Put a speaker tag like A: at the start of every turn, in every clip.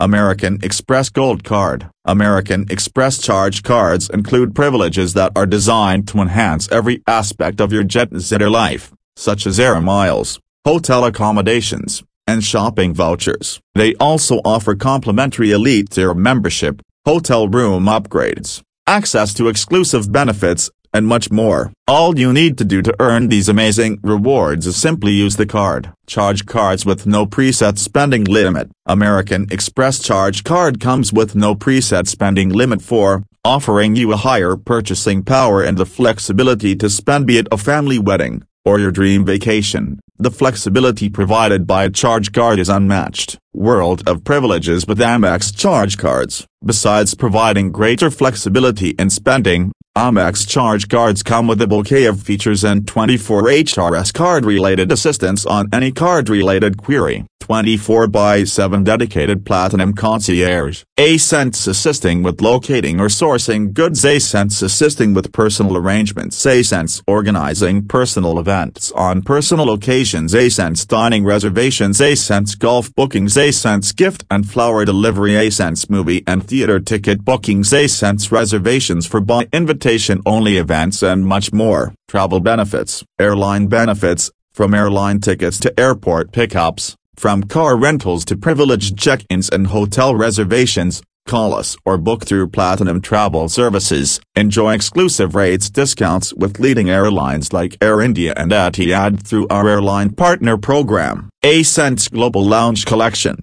A: American Express Gold Card American Express charge cards include privileges that are designed to enhance every aspect of your jet-setter life, such as air miles, hotel accommodations, and shopping vouchers. They also offer complimentary Elite Tier membership, hotel room upgrades, access to exclusive benefits, and much more. All you need to do to earn these amazing rewards is simply use the card. Charge cards with no preset spending limit. American Express Charge Card comes with no preset spending limit for, offering you a higher purchasing power and the flexibility to spend be it a family wedding, or your dream vacation. The flexibility provided by a charge card is unmatched. World of privileges with Amex charge cards. Besides providing greater flexibility in spending, Amex charge cards come with a bouquet of features and 24 HRS card-related assistance on any card-related query. 24 by 7 dedicated Platinum Concierge. Ascents assisting with locating or sourcing goods Ascents assisting with personal arrangements Ascents organizing personal events on personal occasions Ascents dining reservations Ascents golf bookings Ascents gift and flower delivery Ascents movie and theater ticket bookings Ascents reservations for by invitation-only events and much more. Travel benefits, airline benefits, from airline tickets to airport pickups, from car rentals to privileged check-ins and hotel reservations, call us or book through Platinum Travel Services. Enjoy exclusive rates discounts with leading airlines like Air India and Etihad through our airline partner program, Ascents Global Lounge Collection.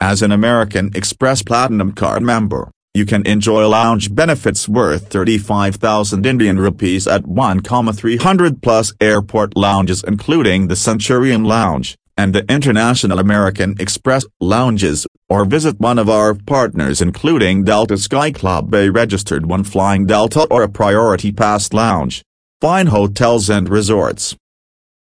A: As an American Express Platinum Card member, you can enjoy lounge benefits worth 35,000 Indian rupees at 1,300 plus airport lounges including the Centurion Lounge, and the International American Express lounges, or visit one of our partners including Delta Sky Club a registered one flying Delta or a Priority Pass lounge. Fine hotels and resorts.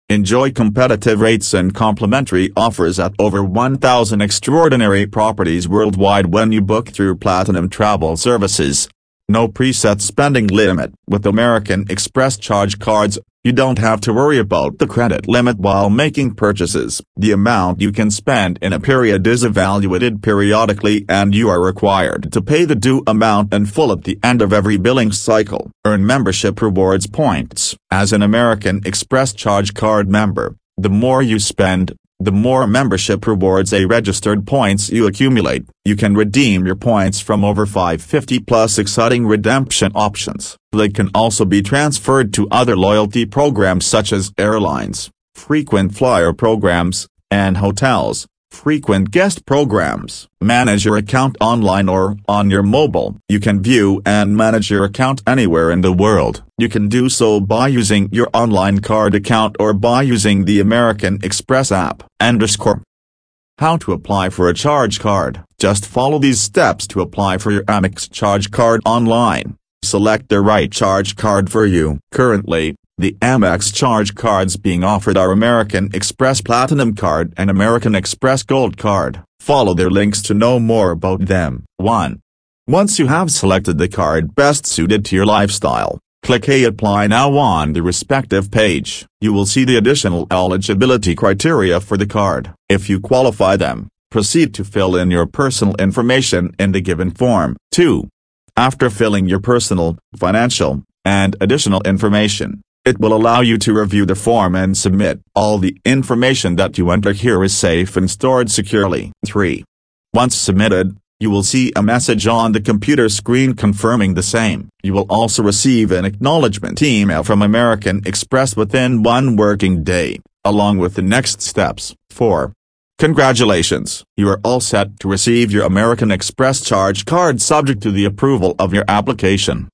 A: Enjoy competitive rates and complimentary offers at over 1,000 extraordinary properties worldwide when you book through Platinum Travel Services. No preset spending limit. With American Express charge cards, you don't have to worry about the credit limit while making purchases. The amount you can spend in a period is evaluated periodically and you are required to pay the due amount in full at the end of every billing cycle. Earn membership rewards points. As an American Express charge card member, the more you spend, the more membership rewards a registered points you accumulate, you can redeem your points from over 550 plus exciting redemption options. They can also be transferred to other loyalty programs such as airlines, frequent flyer programs, and hotels. Frequent guest programs. Manage your account online or on your mobile. You can view and manage your account anywhere in the world. You can do so by using your online card account or by using the American Express app. Underscore. How to apply for a charge card. Just follow these steps to apply for your Amex charge card online. Select the right charge card for you. Currently, the Amex charge cards being offered are American Express Platinum Card and American Express Gold Card. Follow their links to know more about them. 1. Once you have selected the card best suited to your lifestyle, click a Apply Now on the respective page. You will see the additional eligibility criteria for the card. If you qualify them, proceed to fill in your personal information in the given form. 2. After filling your personal, financial, and additional information, it will allow you to review the form and submit. All the information that you enter here is safe and stored securely. 3. Once submitted, you will see a message on the computer screen confirming the same. You will also receive an acknowledgement email from American Express within one working day, along with the next steps. 4. Congratulations! You are all set to receive your American Express charge card subject to the approval of your application.